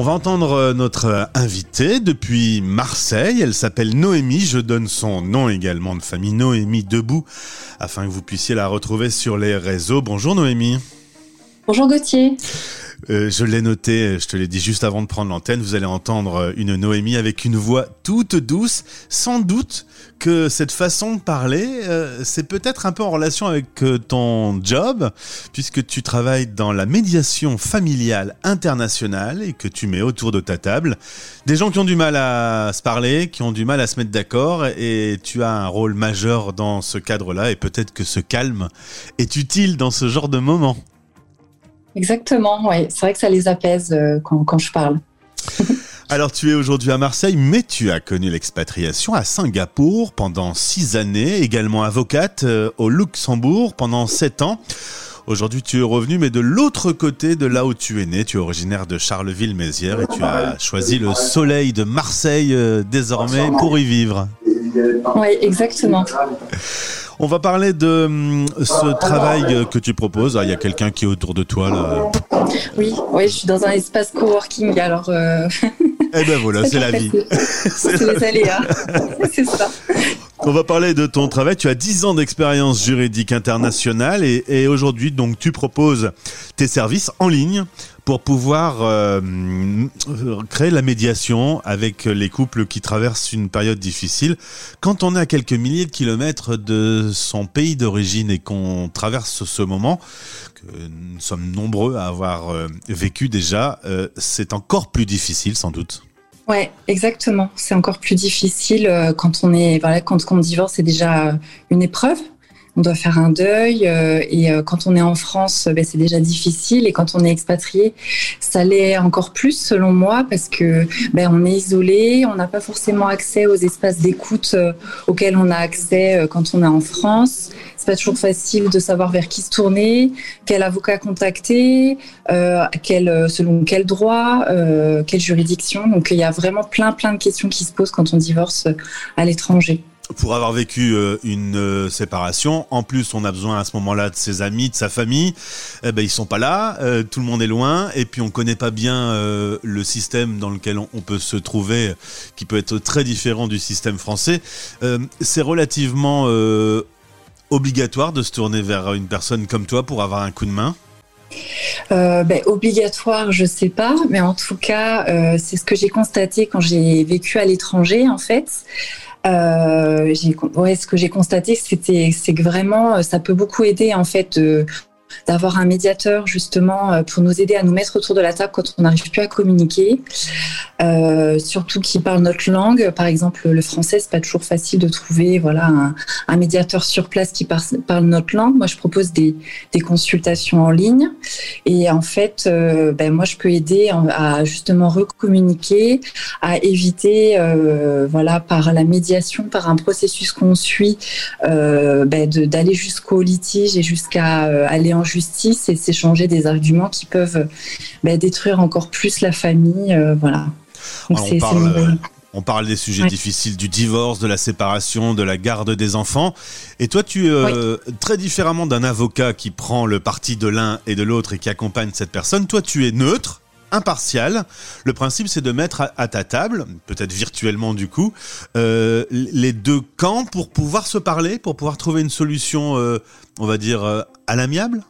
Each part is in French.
On va entendre euh, notre invitée depuis Marseille. Elle s'appelle Noémie. Je donne son nom également de famille, Noémie Debout, afin que vous puissiez la retrouver sur les réseaux. Bonjour Noémie. Bonjour Gauthier. Euh, je l'ai noté, je te l'ai dit juste avant de prendre l'antenne, vous allez entendre euh, une Noémie avec une voix toute douce. Sans doute que cette façon de parler, euh, c'est peut-être un peu en relation avec ton job, puisque tu travailles dans la médiation familiale internationale et que tu mets autour de ta table des gens qui ont du mal à se parler, qui ont du mal à se mettre d'accord, et tu as un rôle majeur dans ce cadre-là, et peut-être que ce calme est utile dans ce genre de moment. Exactement, oui. C'est vrai que ça les apaise euh, quand, je parle. Alors tu es aujourd'hui à Marseille, mais tu as connu l'expatriation à Singapour pendant six années, également avocate euh, au Luxembourg pendant sept ans. Aujourd'hui, tu es revenu, mais de l'autre côté de là où tu es né. Tu es originaire de Charleville-Mézières et tu as choisi le soleil de Marseille euh, désormais pour y vivre. Oui, exactement. On va parler de hum, ce travail que tu proposes. Ah, il y a quelqu'un qui est autour de toi là. Oui, oui, je suis dans un espace coworking. Alors. Euh, eh ben voilà, c'est la vie. c'est les aléas. c'est ça. On va parler de ton travail. Tu as 10 ans d'expérience juridique internationale et, et aujourd'hui, donc, tu proposes tes services en ligne pour pouvoir euh, créer la médiation avec les couples qui traversent une période difficile. Quand on est à quelques milliers de kilomètres de son pays d'origine et qu'on traverse ce moment, que nous sommes nombreux à avoir euh, vécu déjà, euh, c'est encore plus difficile sans doute. Ouais, exactement. C'est encore plus difficile quand on est, voilà, quand on divorce, c'est déjà une épreuve on doit faire un deuil. Euh, et euh, quand on est en France, ben, c'est déjà difficile. Et quand on est expatrié, ça l'est encore plus, selon moi, parce que ben, on est isolé, on n'a pas forcément accès aux espaces d'écoute euh, auxquels on a accès quand on est en France. C'est pas toujours facile de savoir vers qui se tourner, quel avocat contacter, selon quel droit, quelle juridiction. Donc il y a vraiment plein plein de questions qui se posent quand on divorce à l'étranger pour avoir vécu euh, une euh, séparation, en plus on a besoin à ce moment-là de ses amis, de sa famille, eh ben ils sont pas là, euh, tout le monde est loin, et puis on connaît pas bien le système dans lequel on, peut se trouver, qui peut être très différent du système français. c'est relativement obligatoire de se tourner vers une personne comme toi pour avoir un coup de main. ben, obligatoire, je sais pas, mais en tout cas, c'est ce que j'ai constaté quand j'ai vécu à l'étranger, en fait. Euh, ouais, ce que j'ai constaté, c'était, c'est que vraiment, ça peut beaucoup aider en fait d'avoir un médiateur justement euh, pour nous aider à nous mettre autour de la table quand on n'arrive plus à communiquer, euh, surtout qui parle notre langue. Par exemple, le français, c'est pas toujours facile de trouver voilà un, médiateur sur place qui parle notre langue. Moi, je propose des, consultations en ligne et en fait, euh, ben moi, je peux aider à justement recommuniquer, à éviter voilà par la médiation, par un processus qu'on suit, ben d'aller jusqu'au litige et jusqu'à aller en en justice et s'échanger des arguments qui peuvent bah, détruire encore plus la famille. Euh, voilà. on, parle, des sujets difficiles du divorce, de la séparation, de la garde des enfants. Et toi, tu, euh, très différemment d'un avocat qui prend le parti de l'un et de l'autre et qui accompagne cette personne, toi, tu es neutre impartial. Le principe, c'est de mettre à, ta table, peut-être virtuellement du coup, euh, les deux camps pour pouvoir se parler, pour pouvoir trouver une solution, euh, on va dire, euh, à l'amiable?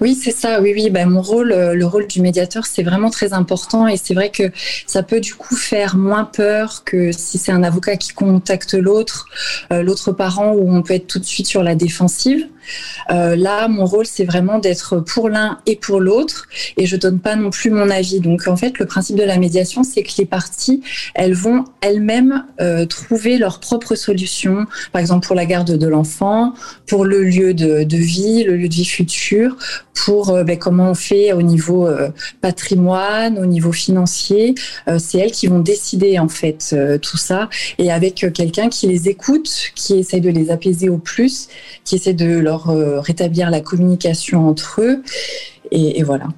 Oui, c'est ça. Oui, oui. Ben, mon rôle, le rôle du médiateur, c'est vraiment très important et c'est vrai que ça peut du coup faire moins peur que si c'est un avocat qui contacte l'autre, l'autre parent, où on peut être tout de suite sur la défensive. Euh, là, mon rôle, c'est vraiment d'être pour l'un et pour l'autre, et je donne pas non plus mon avis. Donc, en fait, le principe de la médiation, c'est que les parties, elles vont elles-mêmes euh, trouver leur propre solution. Par exemple, pour la garde de l'enfant, pour le lieu de, vie, le lieu de vie futur, pour euh, ben, comment on fait au niveau patrimoine, au niveau financier. C'est elles qui vont décider en fait tout ça, et avec quelqu'un qui les écoute, qui essaye de les apaiser au plus, qui essaie de leur leur rétablir la communication entre eux. Et, voilà.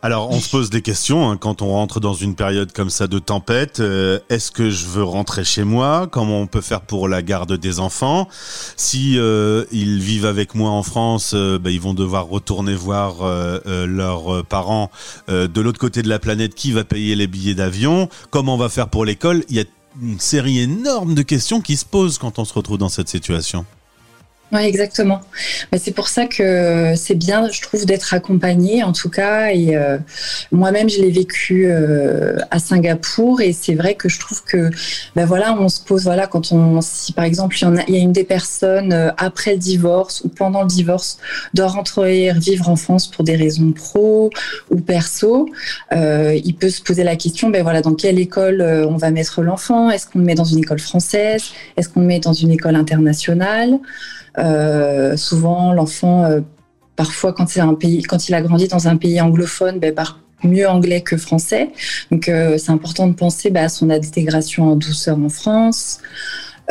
Alors, on se pose des questions hein, quand on rentre dans une période comme ça de tempête. Est-ce que je veux rentrer chez moi? Comment on peut faire pour la garde des enfants? Si ils vivent avec moi en France, ben, ils vont devoir retourner voir leurs parents de l'autre côté de la planète. Qui va payer les billets d'avion? Comment on va faire pour l'école? Il y a une série énorme de questions qui se posent quand on se retrouve dans cette situation. Oui, exactement. C'est pour ça que c'est bien, je trouve, d'être accompagné, en tout cas. Et euh, moi-même, je l'ai vécu euh, à Singapour, et c'est vrai que je trouve que, ben voilà, on se pose, voilà, quand on, si par exemple il y, a, il y a une des personnes euh, après le divorce ou pendant le divorce doit rentrer vivre en France pour des raisons pro ou perso, il peut se poser la question, ben voilà, dans quelle école on va mettre l'enfant? Est-ce qu'on le met dans une école française? Est-ce qu'on le met dans une école internationale? euh, souvent, l'enfant, euh, parfois, quand un pays, quand il a grandi dans un pays anglophone, ben, par mieux anglais que français. Donc, euh, c'est important de penser ben, à son intégration en douceur en France.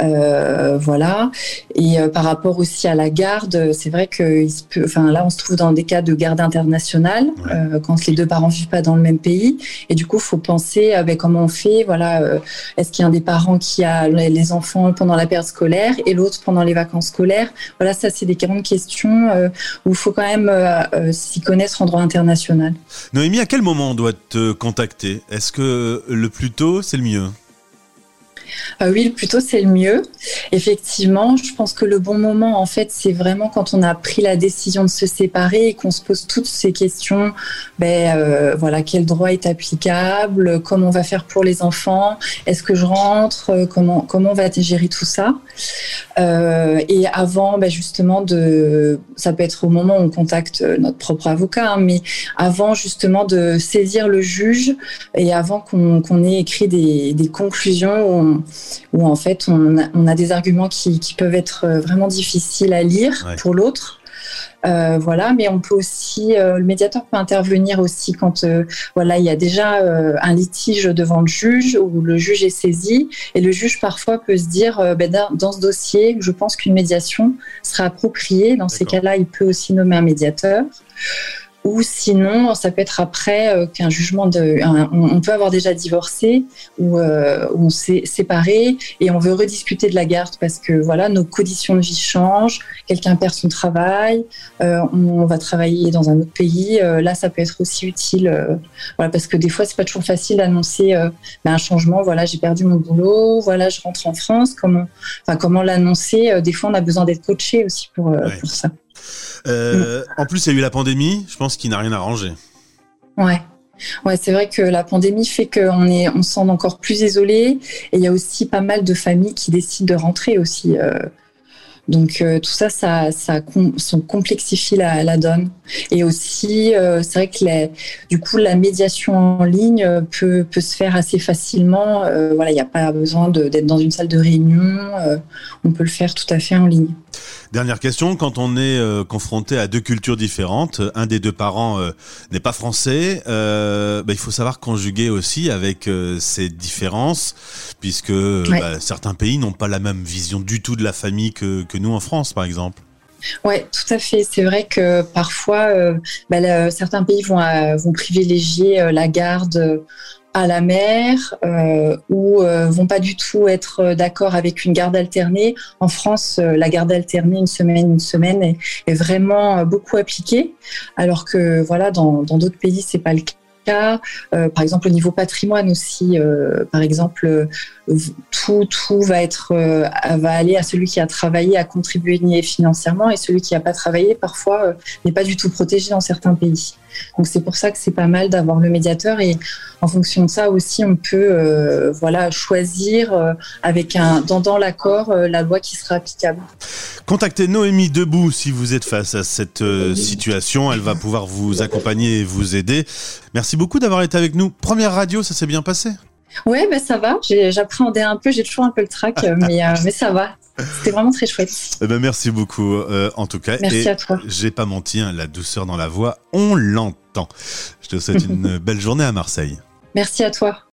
Euh, voilà. Et euh, par rapport aussi à la garde, c'est vrai que il peut, enfin là, on se trouve dans des cas de garde internationale euh, quand les deux parents vivent pas dans le même pays. Et du coup, faut penser avec comment on fait. Voilà, est-ce qu'il y a un des parents qui a les enfants pendant la période scolaire et l'autre pendant les vacances scolaires? Voilà, ça, c'est des grandes questions où il faut quand même s'y connaître en droit international. Noémie, à quel moment on doit te contacter? Est-ce que le plus tôt, c'est le mieux? Euh, oui, plutôt c'est le mieux. Effectivement, je pense que le bon moment, en fait, c'est vraiment quand on a pris la décision de se séparer et qu'on se pose toutes ces questions. Ben euh, voilà, quel droit est applicable? Comment on va faire pour les enfants? Est-ce que je rentre? Euh, Comment comment on va gérer tout ça? Et avant, ben justement, de ça peut être au moment où on contacte notre propre avocat, hein, mais avant justement de saisir le juge et avant qu'on ait écrit des, conclusions où où en fait on a, des arguments qui, peuvent être euh, vraiment difficiles à lire pour l'autre. Euh, voilà, mais on peut aussi, euh, le médiateur peut intervenir aussi quand voilà il y a déjà un litige devant le juge ou le juge est saisi et le juge parfois peut se dire ben, dans ce dossier, je pense qu'une médiation sera appropriée. Dans ces cas-là, il peut aussi nommer un médiateur ou sinon ça peut être après euh, qu'un jugement de on, peut avoir déjà divorcé ou euh, on s'est séparé et on veut rediscuter de la garde parce que voilà nos conditions de vie changent quelqu'un perd son travail euh, on, va travailler dans un autre pays là ça peut être aussi utile voilà parce que des fois c'est pas toujours facile d'annoncer ben, un changement voilà j'ai perdu mon boulot voilà je rentre en France comment enfin comment l'annoncer des fois on a besoin d'être coaché aussi pour pour ça euh, en plus, il y a eu la pandémie, je pense qu'il n'a rien arrangé. Ouais. Ouais, c'est vrai que la pandémie fait qu'on est, on se sent encore plus isolé. Et il y a aussi pas mal de familles qui décident de rentrer aussi. Euh, donc euh, tout ça, ça, ça, complexifie la, donne. Et aussi, c'est vrai que du coup, la médiation en ligne peut, se faire assez facilement. Voilà, il n'y a pas besoin d'être dans une salle de réunion. on peut le faire tout à fait en ligne. Dernière question, quand on est confronté à deux cultures différentes, un des deux parents n'est pas français, bah, il faut savoir conjuguer aussi avec ces différences, puisque bah, certains pays n'ont pas la même vision du tout de la famille que, que nous en France, par exemple. Oui, tout à fait. C'est vrai que parfois, euh, bah, certains pays vont, euh, vont privilégier euh, la garde à la mer ou vont pas du tout être d'accord avec une garde alternée. En France, la garde alternée une semaine, une semaine est, est vraiment beaucoup appliquée, alors que voilà, dans d'autres pays, c'est pas le cas. Euh, par exemple, au niveau patrimoine aussi, euh, par exemple, euh, tout, tout va, être, va aller à celui qui a travaillé, à contribuer financièrement, et celui qui n'a pas travaillé, parfois, n'est pas du tout protégé dans certains pays. Donc c'est pour ça que c'est pas mal d'avoir le médiateur et en fonction de ça aussi on peut voilà choisir avec un dans, l'accord la loi qui sera applicable. Contactez Noémie Debout si vous êtes face à cette situation, elle va pouvoir vous accompagner et vous aider. Merci beaucoup d'avoir été avec nous. Première radio, ça s'est bien passé? Ouais, ben ça va. J'appréhendais un peu, j'ai toujours un peu le trac, euh, mais, euh, mais ça va. C'était vraiment très chouette. Eh ben merci beaucoup, euh, en tout cas. Merci à toi. J'ai pas menti, hein, la douceur dans la voix, on l'entend. Je te souhaite une belle journée à Marseille. Merci à toi.